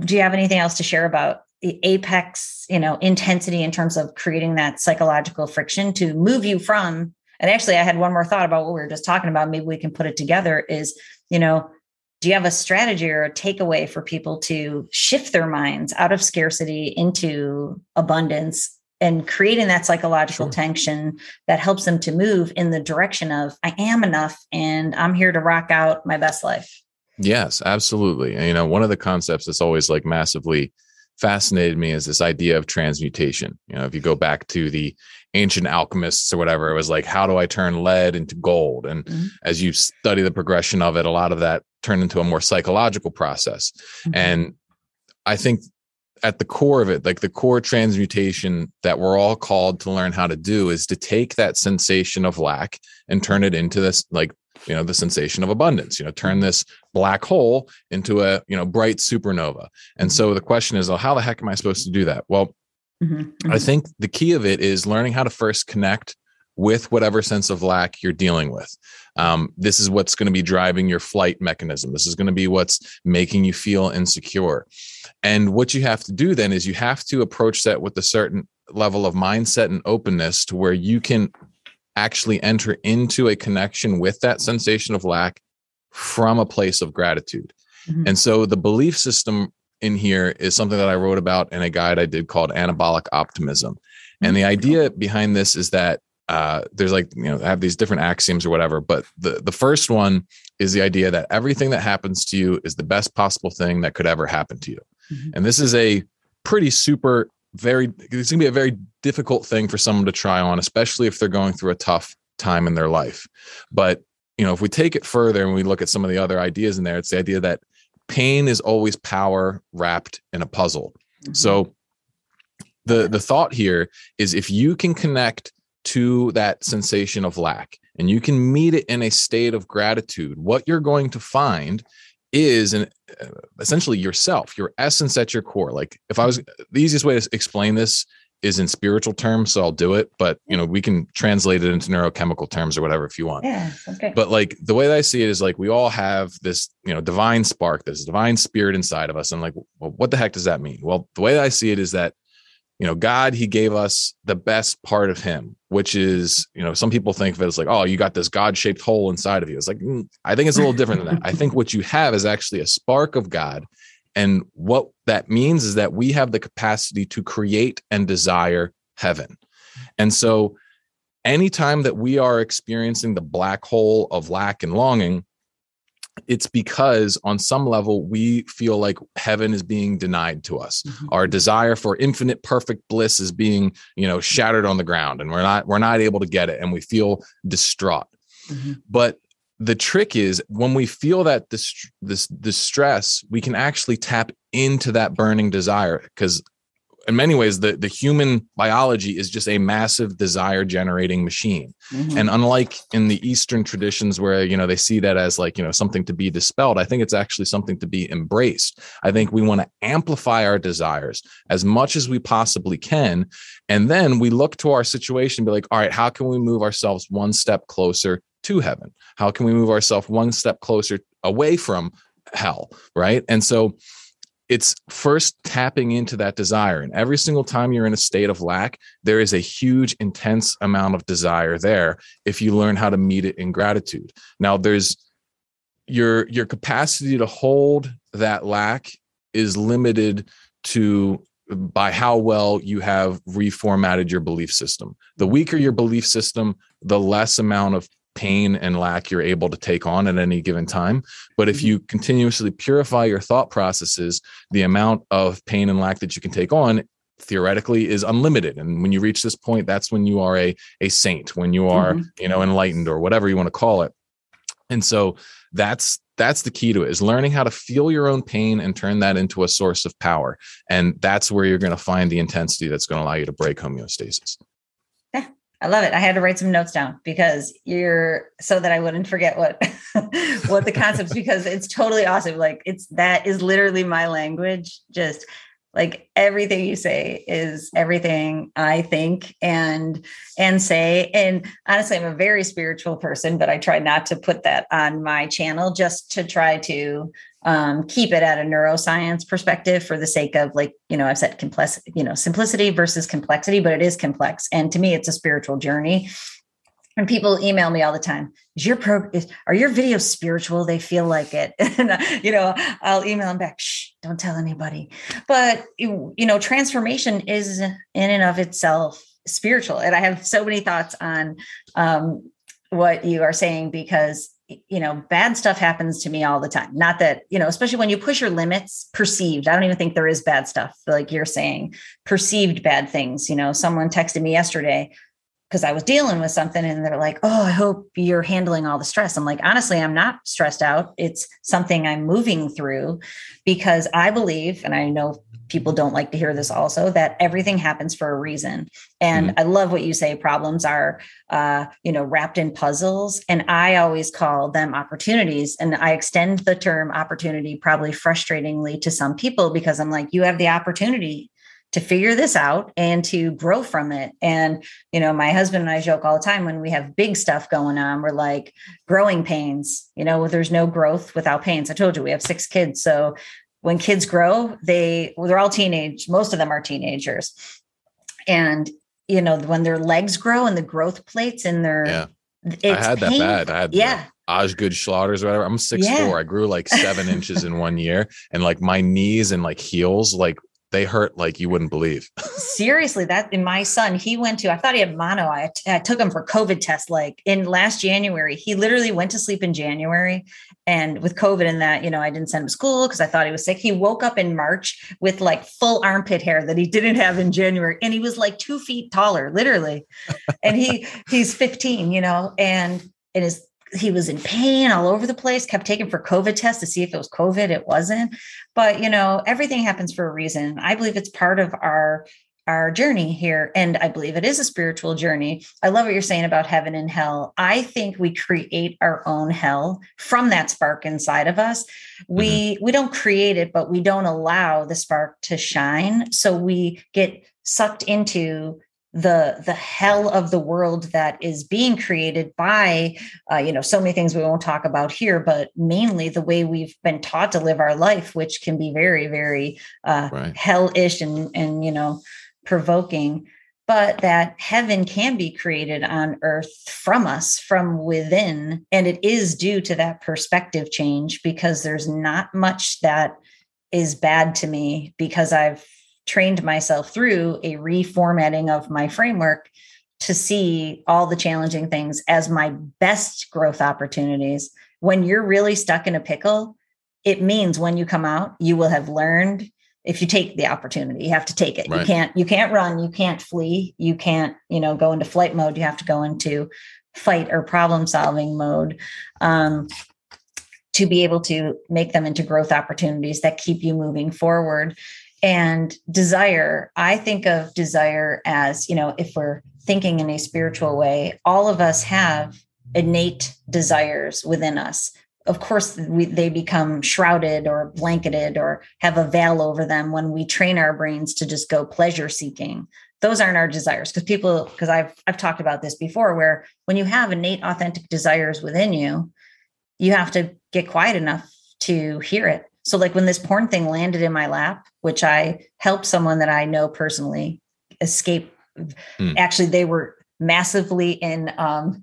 do you have anything else to share about the apex you know intensity in terms of creating that psychological friction to move you from and actually, I had one more thought about what we were just talking about. Maybe we can put it together is, you know, do you have a strategy or a takeaway for people to shift their minds out of scarcity into abundance and creating that psychological sure. tension that helps them to move in the direction of I am enough and I'm here to rock out my best life. Yes, absolutely. And, you know, one of the concepts that's always like massively fascinated me is this idea of transmutation. You know, if you go back to the ancient alchemists or whatever, it was like, how do I turn lead into gold? And mm-hmm. as you study the progression of it, a lot of that turned into a more psychological process. Mm-hmm. And I think at the core of it, like the core transmutation that we're all called to learn how to do is to take that sensation of lack and turn it into this like you know the sensation of abundance you know turn mm-hmm. this black hole into a you know bright supernova and mm-hmm. so the question is well how the heck am i supposed to do that well mm-hmm. i think the key of it is learning how to first connect with whatever sense of lack you're dealing with um, this is what's going to be driving your flight mechanism this is going to be what's making you feel insecure and what you have to do then is you have to approach that with a certain level of mindset and openness to where you can actually enter into a connection with that sensation of lack from a place of gratitude. Mm-hmm. And so the belief system in here is something that I wrote about in a guide I did called Anabolic Optimism. And the mm-hmm. idea behind this is that uh, there's like, you know, I have these different axioms or whatever, but the, the first one is the idea that everything that happens to you is the best possible thing that could ever happen to you. Mm-hmm. And this is a pretty super very it's going to be a very difficult thing for someone to try on especially if they're going through a tough time in their life but you know if we take it further and we look at some of the other ideas in there it's the idea that pain is always power wrapped in a puzzle mm-hmm. so the the thought here is if you can connect to that sensation of lack and you can meet it in a state of gratitude what you're going to find is an uh, essentially yourself, your essence at your core. Like if I was the easiest way to explain this is in spiritual terms, so I'll do it. But you know, we can translate it into neurochemical terms or whatever if you want. Yeah, okay. But like the way that I see it is like we all have this, you know, divine spark, this divine spirit inside of us. And like, well, what the heck does that mean? Well, the way that I see it is that you know, God, He gave us the best part of Him, which is, you know, some people think of it as like, oh, you got this God shaped hole inside of you. It's like, mm, I think it's a little different than that. I think what you have is actually a spark of God. And what that means is that we have the capacity to create and desire heaven. And so, anytime that we are experiencing the black hole of lack and longing, it's because on some level we feel like heaven is being denied to us mm-hmm. our desire for infinite perfect bliss is being you know shattered on the ground and we're not we're not able to get it and we feel distraught mm-hmm. but the trick is when we feel that this this distress we can actually tap into that burning desire because in many ways the, the human biology is just a massive desire generating machine mm-hmm. and unlike in the eastern traditions where you know they see that as like you know something to be dispelled i think it's actually something to be embraced i think we want to amplify our desires as much as we possibly can and then we look to our situation be like all right how can we move ourselves one step closer to heaven how can we move ourselves one step closer away from hell right and so it's first tapping into that desire. And every single time you're in a state of lack, there is a huge, intense amount of desire there if you learn how to meet it in gratitude. Now, there's your your capacity to hold that lack is limited to by how well you have reformatted your belief system. The weaker your belief system, the less amount of pain and lack you're able to take on at any given time. But if mm-hmm. you continuously purify your thought processes, the amount of pain and lack that you can take on theoretically is unlimited and when you reach this point that's when you are a a saint when you are mm-hmm. you know enlightened or whatever you want to call it and so that's that's the key to it is learning how to feel your own pain and turn that into a source of power and that's where you're going to find the intensity that's going to allow you to break homeostasis i love it. I had to write some notes down because you're so that i wouldn't forget what *laughs* what the concepts because it's totally awesome. Like it's that is literally my language. Just like everything you say is everything i think and and say. And honestly i'm a very spiritual person but i try not to put that on my channel just to try to um, keep it at a neuroscience perspective for the sake of like you know i've said complex you know simplicity versus complexity but it is complex. And to me it's a spiritual journey. And people email me all the time is your pro is, are your videos spiritual? They feel like it. *laughs* And you know i'll email them back Shh, don't tell anybody. But you, you know transformation is in and of itself spiritual. And i have so many thoughts on um, what you are saying because you know bad stuff happens to me all the time not that you know especially when you push your limits perceived i don't even think there is bad stuff like you're saying perceived bad things you know someone texted me yesterday because I was dealing with something and they're like, Oh, I hope you're handling all the stress. I'm like, honestly, I'm not stressed out. It's something I'm moving through because I believe, and I know people don't like to hear this also, that everything happens for a reason. And mm-hmm. I love what you say problems are, uh, you know, wrapped in puzzles. And I always call them opportunities. And I extend the term opportunity probably frustratingly to some people because I'm like, you have the opportunity to figure this out and to grow from it. And, you know, my husband and I joke all the time when we have big stuff going on, we're like growing pains, you know, there's no growth without pains. I told you we have six kids. So when kids grow, they, well, they're all teenage, most of them are teenagers. And, you know, when their legs grow and the growth plates in their, yeah. I had pain. that bad. I had yeah. Osgood Schlatters, or whatever. I'm six yeah. four. I grew like seven inches in one year, and like my knees and like heels like they hurt like you wouldn't believe. *laughs* Seriously, that in my son, he went to, I thought he had mono. I, took him for COVID test like in last January. He literally went to sleep in January. And with COVID and that, you know, I didn't send him to school because I thought he was sick. He woke up in March with like full armpit hair that he didn't have in January. And he was like two feet taller, literally. and he he's 15, you know, and and his he was in pain all over the place kept taking for covid tests to see if it was covid. It wasn't. But you know everything happens for a reason. I believe it's part of our our journey here and i believe it is a spiritual journey. I love what you're saying about heaven and hell. I think we create our own hell from that spark inside of us. We mm-hmm. we don't create it but we don't allow the spark to shine. So we get sucked into the the hell of the world that is being created by uh, you know so many things we won't talk about here but mainly the way we've been taught to live our life which can be very very uh, right. hellish and and you know provoking but that heaven can be created on earth from us from within and it is due to that perspective change because there's not much that is bad to me because i've trained myself through a reformatting of my framework to see all the challenging things as my best growth opportunities. When you're really stuck in a pickle, it means when you come out, you will have learned if you take the opportunity you have to take it right. you can't you can't run you can't flee you can't you know go into flight mode you have to go into fight or problem solving mode um, to be able to make them into growth opportunities that keep you moving forward and desire, I think of desire as, you know, if we're thinking in a spiritual way, all of us have innate desires within us. Of course, we, they become shrouded or blanketed or have a veil over them when we train our brains to just go pleasure seeking. Those aren't our desires because people, because I've I've talked about this before, where when you have innate, authentic desires within you, you have to get quiet enough to hear it so, like when this porn thing landed in my lap, which I helped someone that I know personally escape, mm. actually, they were massively in um,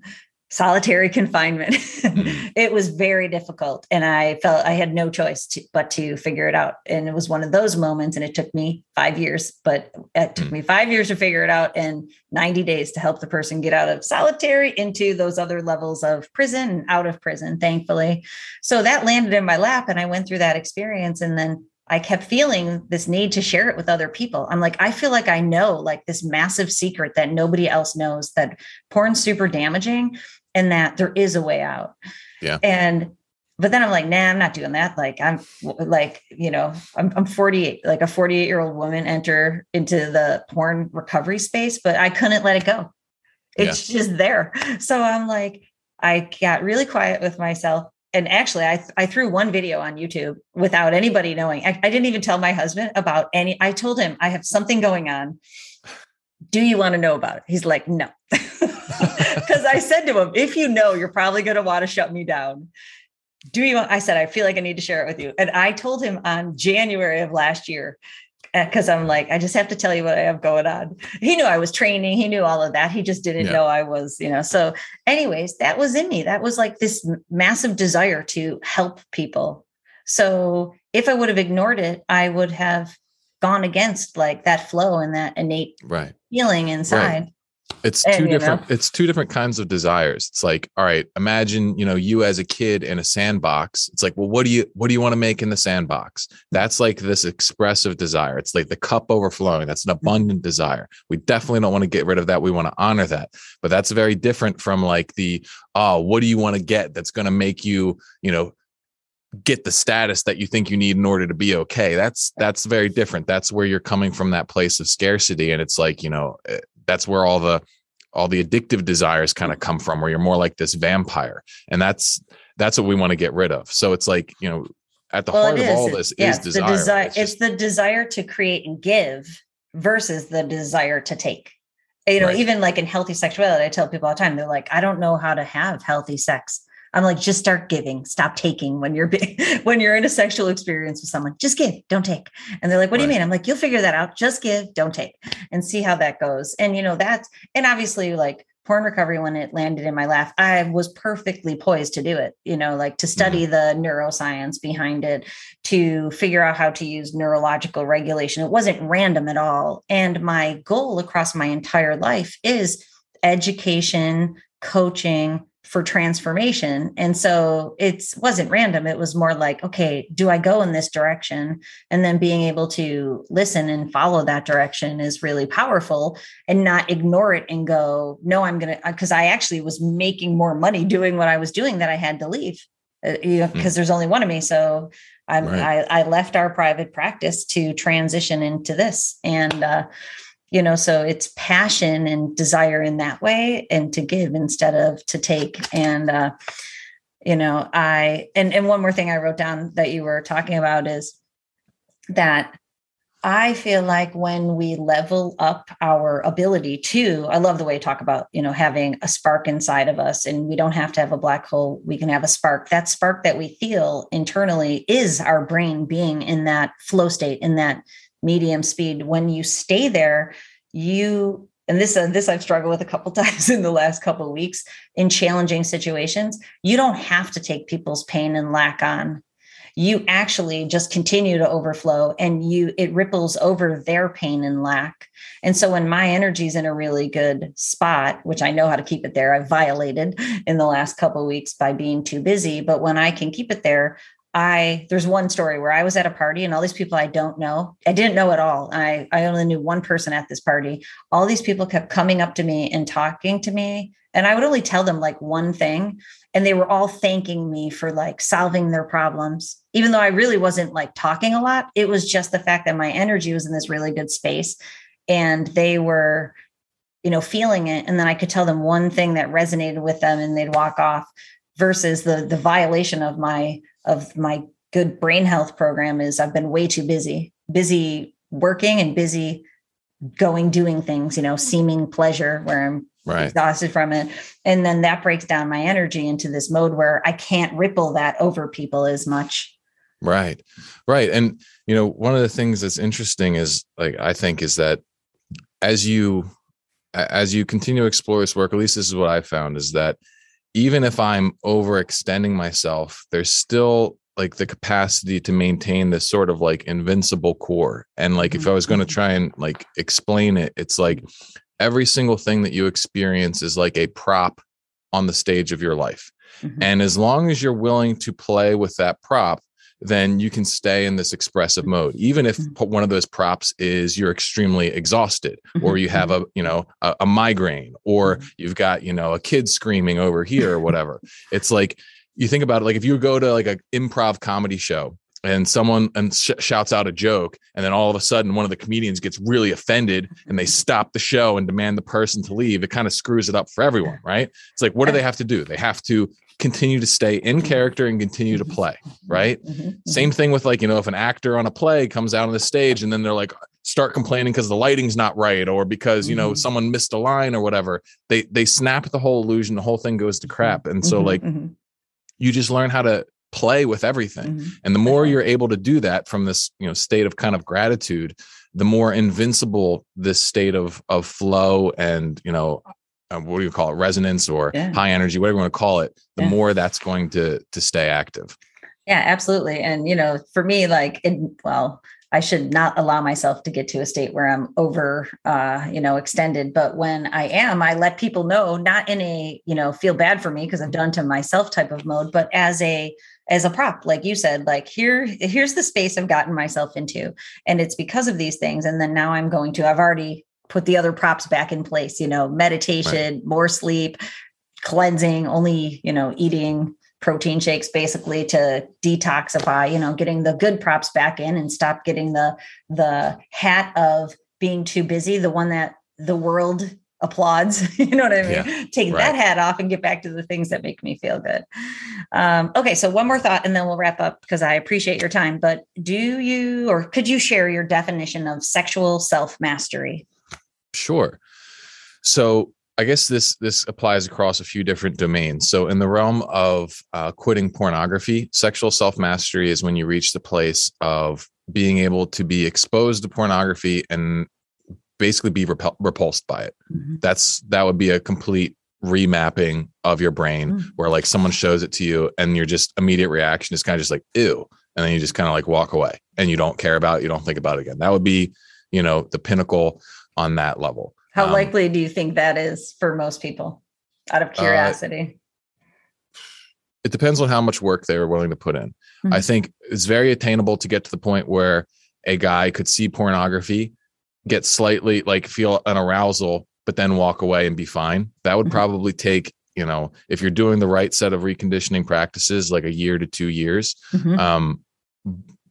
solitary confinement. Mm-hmm. *laughs* it was very difficult. And I felt I had no choice to, but to figure it out. And it was one of those moments. And it took me five years, but it took mm-hmm. me five years to figure it out and 90 days to help the person get out of solitary into those other levels of prison and out of prison, thankfully. So that landed in my lap. And I went through that experience. And then I kept feeling this need to share it with other people. I'm like, I feel like I know like this massive secret that nobody else knows that porn's super damaging and that there is a way out. Yeah. And but then I'm like, nah, I'm not doing that. Like I'm like, you know, I'm, I'm 48, like a 48 year old woman enter into the porn recovery space, but I couldn't let it go. It's yeah. just there. So I'm like, I got really quiet with myself and actually I, I threw one video on youtube without anybody knowing I, I, didn't even tell my husband about any i told him i have something going on do you want to know about it he's like no *laughs* because i said to him if you know you're probably going to want to shut me down do you want? i said i feel like i need to share it with you and i told him on january of last year eh, because I'm like, I just have to tell you what I have going on. He knew I was training, he knew all of that. He just didn't yeah. know I was, you know. So, anyways, that was in me. That was like this massive desire to help people. So, if I would have ignored it, I would have gone against like that flow and that innate right. Feeling inside. Right it's and, two different know. it's two different kinds of desires. It's like all right imagine you know you as a kid in a sandbox. It's like well what do you what do you want to make in the sandbox? That's like this expressive desire. It's like the cup overflowing. That's an mm-hmm. abundant desire. We definitely don't want to get rid of that. We want to honor that. But that's very different from like the oh what do you want to get that's going to make you you know get the status that you think you need in order to be okay. That's that's very different. That's where you're coming from that place of scarcity. And it's like you know eh, that's where all the all the addictive desires kind of come from where you're more like this vampire. And that's that's what we want to get rid of. So it's like you know at the well, heart of all this is desire. The desire. it's, it's, the desire to create and give versus the desire to take. You know right. even like in healthy sexuality i tell people all the time they're like i don't know how to have healthy sex I'm like, just start giving, stop taking when you're *laughs* when you're in a sexual experience with someone. Just give, don't take. And they're like, what right. do you mean? I'm like, you'll figure that out. Just give, don't take, and see how that goes. And you know that's and obviously like porn recovery when it landed in my lap, I was perfectly poised to do it. You know, like to study mm-hmm. the neuroscience behind it, to figure out how to use neurological regulation. It wasn't random at all. And my goal across my entire life is education, coaching, for transformation. And so it wasn't random. It was more like okay do i go in this direction? And then being able to listen and follow that direction is really powerful and not ignore it and go no i'm gonna because i actually was making more money doing what i was doing that i had to leave because uh, you know, mm. there's only one of me. So I'm, right. I, I left our private practice to transition into this. And uh you know so it's passion and desire in that way and to give instead of to take. And uh you know i and and one more thing i wrote down that you were talking about is that i feel like when we level up our ability to i love the way you talk about you know having a spark inside of us and we don't have to have a black hole. We can have a spark. That spark that we feel internally is our brain being in that flow state in that medium speed when you stay there you and this uh, this I've struggled with a couple *laughs* times in the last couple weeks in challenging situations you don't have to take people's pain and lack on. You actually just continue to overflow and you it ripples over their pain and lack. And so when my energy is in a really good spot which i know how to keep it there i've violated in the last couple weeks by being too busy but when i can keep it there I there's one story where I was at a party and all these people I don't know, I didn't know at all. I I only knew one person at this party. All these people kept coming up to me and talking to me, and I would only tell them like one thing, and they were all thanking me for like solving their problems. Even though I really wasn't like talking a lot, it was just the fact that my energy was in this really good space, and they were you know feeling it and then i could tell them one thing that resonated with them and they'd walk off versus the the violation of my of my good brain health program is I've been way too busy, busy working and busy going doing things, you know, mm-hmm. seeming pleasure where I'm right. exhausted from it. And then that breaks down my energy into this mode where I can't ripple that over people as much. Right. Right. And you know, one of the things that's interesting is like I think is that as you as you continue to explore this work, at least this is what I found is that even if I'm overextending myself, there's still like the capacity to maintain this sort of like invincible core. And like if I was going to mm-hmm. try and like explain it, it's like every single thing that you experience is like a prop on the stage of your life. Mm-hmm. And as long as you're willing to play with that prop, then you can stay in this expressive mode even if mm-hmm. one of those props is you're extremely exhausted or mm-hmm. you have a you know a, a migraine or mm-hmm. you've got you know a kid screaming over here or whatever. It's like you think about it like if you go to like an improv comedy show and someone and sh- shouts out a joke and then all of a sudden one of the comedians gets really offended and they mm-hmm. stop the show and demand the person to leave it kind of screws it up for everyone right? It's like what do they have to do? They have to continue to stay in mm-hmm. character and continue to mm-hmm. play right? Mm-hmm. Same thing with like you know if an actor on a play comes out on the stage and then they're like start complaining because the lighting's not right or because you know someone missed a line or whatever they they snap the whole illusion the whole thing goes to crap. And so like you just learn how to play with everything. Mm-hmm. and the more you're able to do that from this you know state of kind of gratitude the more invincible this state of of flow and you know uh, what do you call it resonance or yeah. high energy whatever you want to call it the yeah. more that's going to to stay active yeah absolutely and you know for me like it, well I should not allow myself to get to a state where I'm over, uh, you know, extended. But when I am, I let people know, not in a, you know, feel bad for me because I've done to myself type of mode, but as a, as a prop, like you said, like here, here's the space I've gotten myself into, and it's because of these things. And then now I'm going to, I've already put the other props back in place. You know, meditation, right. more sleep, cleansing, only, you know, eating protein shakes basically to detoxify you know getting the good props back in and stop getting the the hat of being too busy the one that the world applauds *laughs* you know what i mean yeah, take right. that hat off and get back to the things that make me feel good um, okay so one more thought and then we'll wrap up because i appreciate your time but do you or could you share your definition of sexual self mastery sure so I guess this this applies across a few different domains. So, in the realm of uh, quitting pornography, sexual self mastery is when you reach the place of being able to be exposed to pornography and basically be repul- repulsed by it. Mm-hmm. That's that would be a complete remapping of your brain, mm-hmm. where like someone shows it to you, and your just immediate reaction is kind of just like ew, and then you just kind of like walk away, and you don't care about it, you don't think about it again. That would be, you know, the pinnacle on that level. How um, likely do you think that is for most people out of uh, curiosity? Uh, it depends on how much work they are willing to put in. Mm-hmm. I think it's very attainable to get to the point where a guy could see pornography, get slightly like feel an arousal, but then walk away and be fine. That would mm-hmm. probably take, you know, if you're doing the right set of reconditioning practices, like a year to two years. Mm-hmm. Um,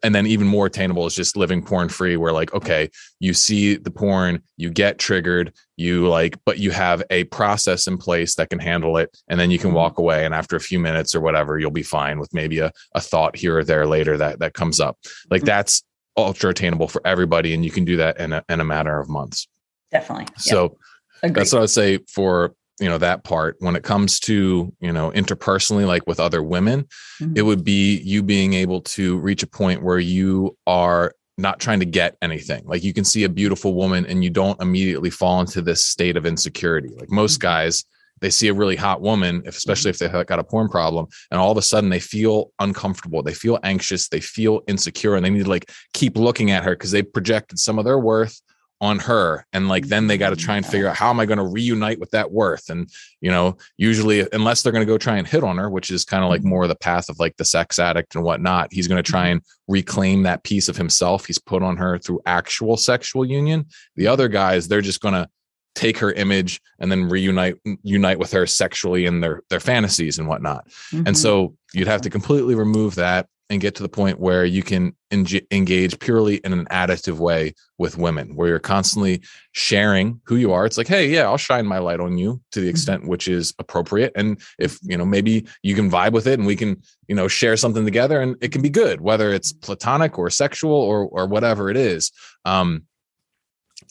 and then even more attainable is just living porn free where like okay you see the porn you get triggered you like but you have a process in place that can handle it and then you can mm-hmm. walk away and after a few minutes or whatever you'll be fine with maybe a, a thought here or there later that that comes up like mm-hmm. that's ultra attainable for everybody and you can do that in a, in a matter of months definitely so yep. that's what i would say for you know that part when it comes to you know interpersonally like with other women mm-hmm. it would be you being able to reach a point where you are not trying to get anything like you can see a beautiful woman and you don't immediately fall into this state of insecurity like most mm-hmm. guys they see a really hot woman especially if they've got a porn problem and all of a sudden they feel uncomfortable they feel anxious they feel insecure and they need to like keep looking at her because they projected some of their worth on her and like then they got to try and figure out how am i going to reunite with that worth and you know usually unless they're going to go try and hit on her which is kind of like mm-hmm. more the path of like the sex addict and whatnot he's going to try mm-hmm. and reclaim that piece of himself he's put on her through actual sexual union the other guys they're just going to take her image and then reunite unite with her sexually in their their fantasies and whatnot mm-hmm. and so you'd have to completely remove that and get to the point where you can engage purely in an additive way with women where you're constantly sharing who you are it's like hey yeah i'll shine my light on you to the mm-hmm. extent mm-hmm. which is appropriate and if you know maybe you can vibe with it and we can you know share something together and it can be good whether it's platonic or sexual or or whatever it is um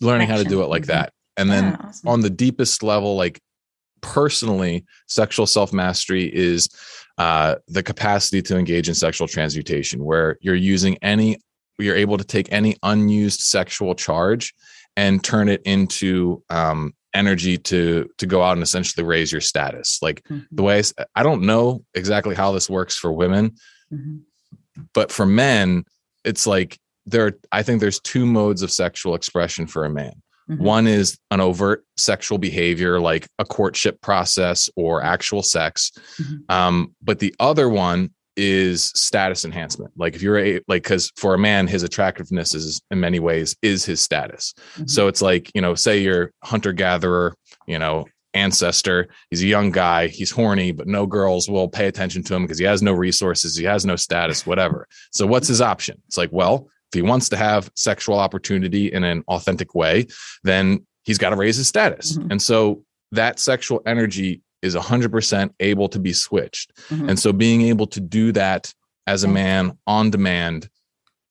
learning Action. how to do it like mm-hmm. that and then awesome. on the deepest level like personally sexual self mastery is uh, the capacity to engage in sexual transmutation, where you're using any, you're able to take any unused sexual charge and turn it into um, energy to to go out and essentially raise your status like mm-hmm. the way I, I, don't know exactly how this works for women mm-hmm. but for men it's like there i think there's two modes of sexual expression for a man mm-hmm. one is an overt sexual behavior like a courtship process or actual sex mm-hmm. um, but the other one is status enhancement. Like if you're a like because for a man, his attractiveness is in many ways is his status. Mm-hmm. So it's like, you know, say you're hunter gatherer, you know, ancestor. He's a young guy. He's horny, but no girls will pay attention to him because he has no resources. He has no status, whatever. So what's his option? It's like, well, if he wants to have sexual opportunity in an authentic way, then he's got to raise his status. Mm-hmm. And so that sexual energy is 100% able to be switched. Mm-hmm. And so being able to do that as a man on demand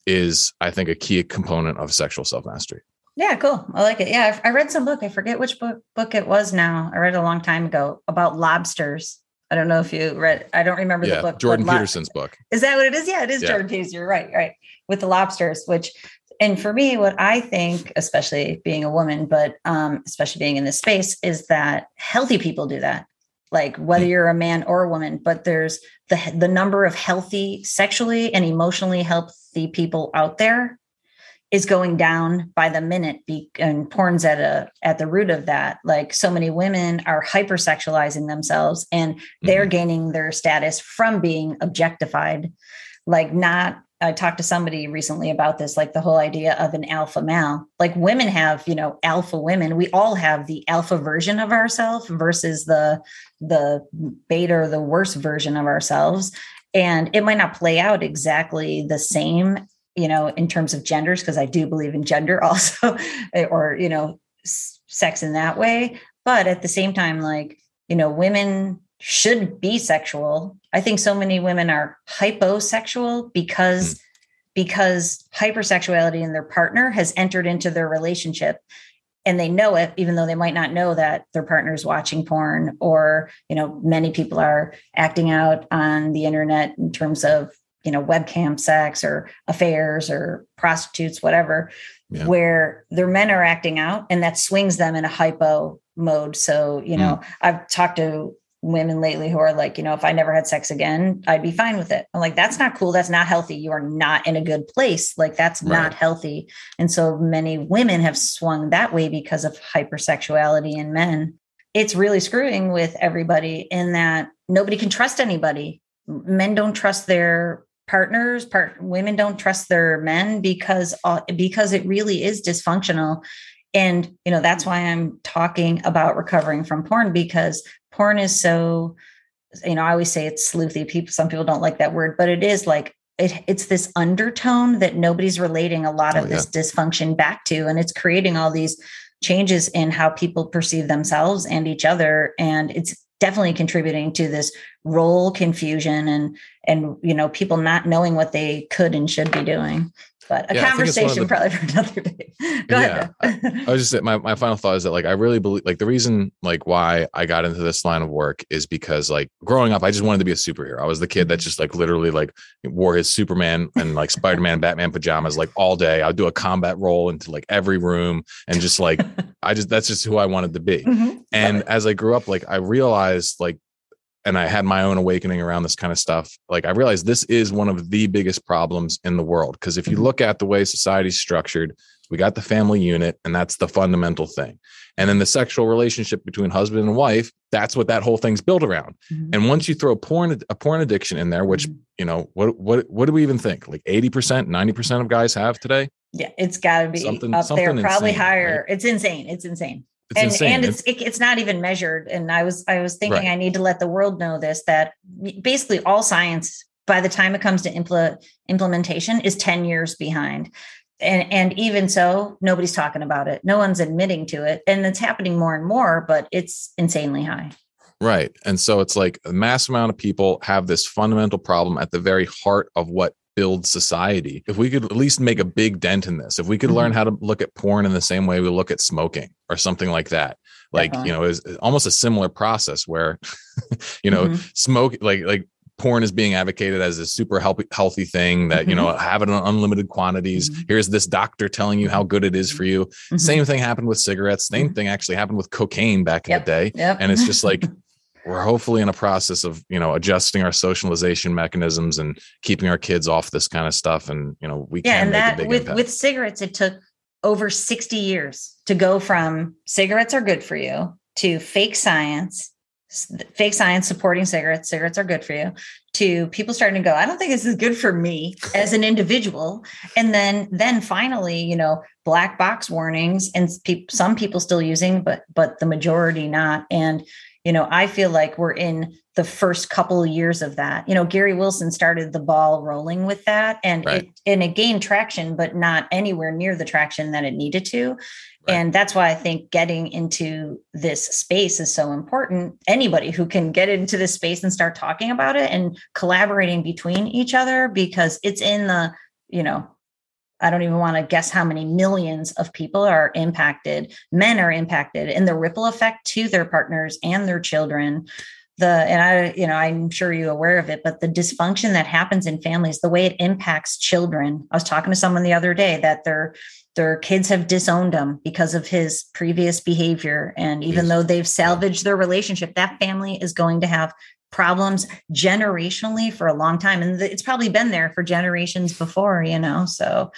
is, I think, a key component of sexual self mastery. Yeah, cool. I like it. Yeah, I read some book. I forget which book book it was now. I read it a long time ago about lobsters. I don't know if you read. I don't remember yeah, the book. Jordan Peterson's book. Is that what it is? Yeah, it is yeah. Jordan Peterson. You're right. Right. With the lobsters, which and for me, what I think, especially being a woman, but um, especially being in this space, is that healthy people do that like whether hmm. you're a man or a woman but there's the the number of healthy sexually and emotionally healthy people out there is going down by the minute be, and porn's at a at the root of that like so many women are hypersexualizing themselves and they're mm-hmm. gaining their status from being objectified like not I talked to somebody recently about this, like the whole idea of an alpha male. Like women have, you know, alpha women. We all have the alpha version of ourselves versus the the beta or the worst version of ourselves. And it might not play out exactly the same, you know, in terms of genders, because I do believe in gender *laughs* also, eh, or you know, sex in that way. But at the same time, like, you know, women should be sexual. I think so many women are hyposexual because mm. because hypersexuality in their partner has entered into their relationship and they know it even though they might not know that their partner is watching porn or you know many people are acting out on the internet in terms of you know webcam sex or affairs or prostitutes whatever yeah. where their men are acting out and that swings them in a hypo mode so you know mm. i've talked to women lately who are like, you know, if I never had sex again, I'd be fine with it. I'm like, that's not cool. That's not healthy. You are not in a good place. Like, that's right. not healthy. And so many women have swung that way because of hypersexuality in men. It's really screwing with everybody in that nobody can trust anybody. Men don't trust their partners part women don't trust their men because uh, because it really is dysfunctional and you know that's why i'm talking about recovering from porn because porn is so you know i always say it's sleuthy. People some people don't like that word but it is like it, it's this undertone that nobody's relating a lot of oh, yeah. this dysfunction back to and it's creating all these changes in how people perceive themselves and each other. And it's definitely contributing to this role confusion and and you know people not knowing what they could and should be doing but a yeah, conversation the, probably *laughs* for another day. Go yeah, ahead. I, I was just my, my final thought is that like I really believe like the reason like why I got into this line of work is because like growing up I just wanted to be a superhero. I was the kid that mm-hmm. just like literally like wore his Superman and like Spider-Man Batman pajamas like all day. I'd do a combat role into like every room and just like *laughs* I just that's just who I wanted to be. Mm-hmm. And as I grew up like I realized like and I had my own awakening around this kind of stuff. Like I realized this is one of the biggest problems in the world. Because if you mm-hmm. look at the way society's structured, we got the family unit, and that's the fundamental thing. And then the sexual relationship between husband and wife, that's what that whole thing's built around. Mm-hmm. And once you throw porn a porn addiction in there, which mm-hmm. you know, what what what do we even think? Like 80%, 90% of guys have today? Yeah, it's gotta be something, up something there, probably insane, higher. Right? It's insane. It's insane. It's and insane. and it's it, it's not even measured. And I was I was thinking right. I need to let the world know this that basically all science by the time it comes to impl- implementation is 10 years behind and and even so nobody's talking about it no one's admitting to it and it's happening more and more but it's insanely high right and so it's like a mass amount of people have this fundamental problem at the very heart of what build society. If we could at least make a big dent in this, if we could mm-hmm. learn how to look at porn in the same way we look at smoking or something like that, like, uh-huh. you know, is almost a similar process where, *laughs* you know, mm-hmm. smoke, like, like porn is being advocated as a super healthy healthy thing that mm-hmm. you know mm-hmm. have it in unlimited quantities mm-hmm. here's this doctor telling you how good it is for you mm-hmm. same thing happened with cigarettes same mm-hmm. thing actually happened with cocaine back yep. in the day yep. and it's just like *laughs* we're hopefully in a process of you know adjusting our socialization mechanisms and keeping our kids off this kind of stuff and you know we can. yeah and that with impact. with cigarettes it took over 60 years to go from cigarettes are good for you to fake science fake science supporting cigarettes cigarettes are good for you to people starting to go i don't think this is good for me as an individual and then then finally you know black box warnings and pe- some people still using but but the majority not and you know i feel like we're in the first couple of years of that you know gary wilson started the ball rolling with that and right. it and it gained traction but not anywhere near the traction that it needed to Right. And that's why I think getting into this space is so important. Anybody who can get into this space and start talking about it and collaborating between each other, because it's in the, you know, I don't even want to guess how many millions of people are impacted. Men are impacted in the ripple effect to their partners and their children. The and I, you know, I'm sure you're aware of it, but the dysfunction that happens in families, the way it impacts children. I was talking to someone the other day that they're their kids have disowned them because of his previous behavior and even yes. though they've salvaged their relationship that family is going to have problems generationally for a long time and it's probably been there for generations before you know so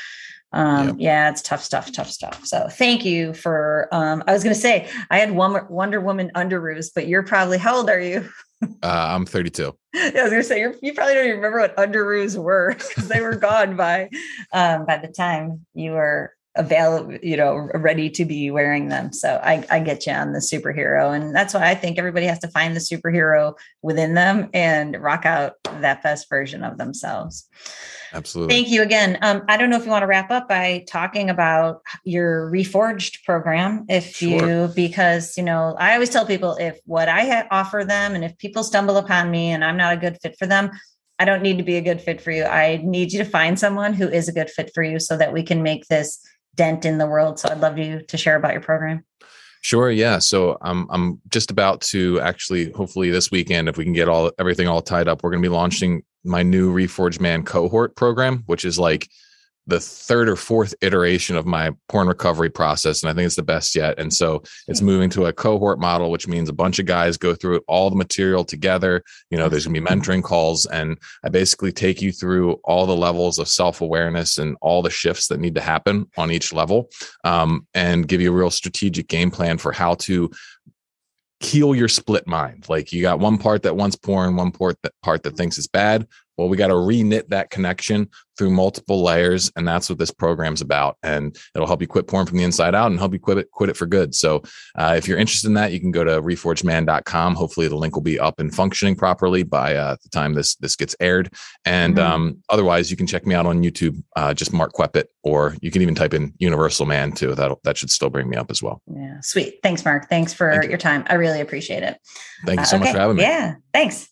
um, yep. yeah it's tough stuff tough stuff. So thank you for um, i was going to say i had one wonder woman underoos but you're probably how old are you? *laughs* Uh, i'm 32 yeah, I was gonna say you probably don't even remember what underoos were because they were gone by um, by the time you were available, you know, ready to be wearing them. So I, I get you on the superhero. And that's why I think everybody has to find the superhero within them and rock out that best version of themselves. Absolutely. Thank you again. Um, I don't know if you want to wrap up by talking about your Reforged program, if sure. you, because, you know, I always tell people if what I offer them and if people stumble upon me and I'm not a good fit for them, I don't need to be a good fit for you. I need you to find someone who is a good fit for you so that we can make this dent in the world. So I'd love you to share about your program. Sure. Yeah. So I'm I'm just about to actually, hopefully this weekend, if we can get all everything all tied up, we're going to be launching my new Reforged Man cohort program, which is like the third or fourth iteration of my porn recovery process and i think it's the best yet and so it's moving to a cohort model which means a bunch of guys go through all the material together you know there's going to be mentoring calls and i basically take you through all the levels of self-awareness and all the shifts that need to happen on each level um, and give you a real strategic game plan for how to heal your split mind. Like you got one part that wants porn, one part that part that thinks it's bad. Well, we got to reknit that connection through multiple layers, and that's what this program's about. And it'll help you quit porn from the inside out and help you quit it, quit it for good. So, uh, if you're interested in that, you can go to reforgedman.com. Hopefully, the link will be up and functioning properly by uh, the time this this gets aired. And mm-hmm. um, otherwise, you can check me out on YouTube, uh, just Mark Queppet, or you can even type in Universal Man too. That that should still bring me up as well. Yeah, sweet. Thanks, Mark. Thanks for Thank you. your time. I really appreciate it. Thank you so uh, okay. much for having me. Yeah, thanks.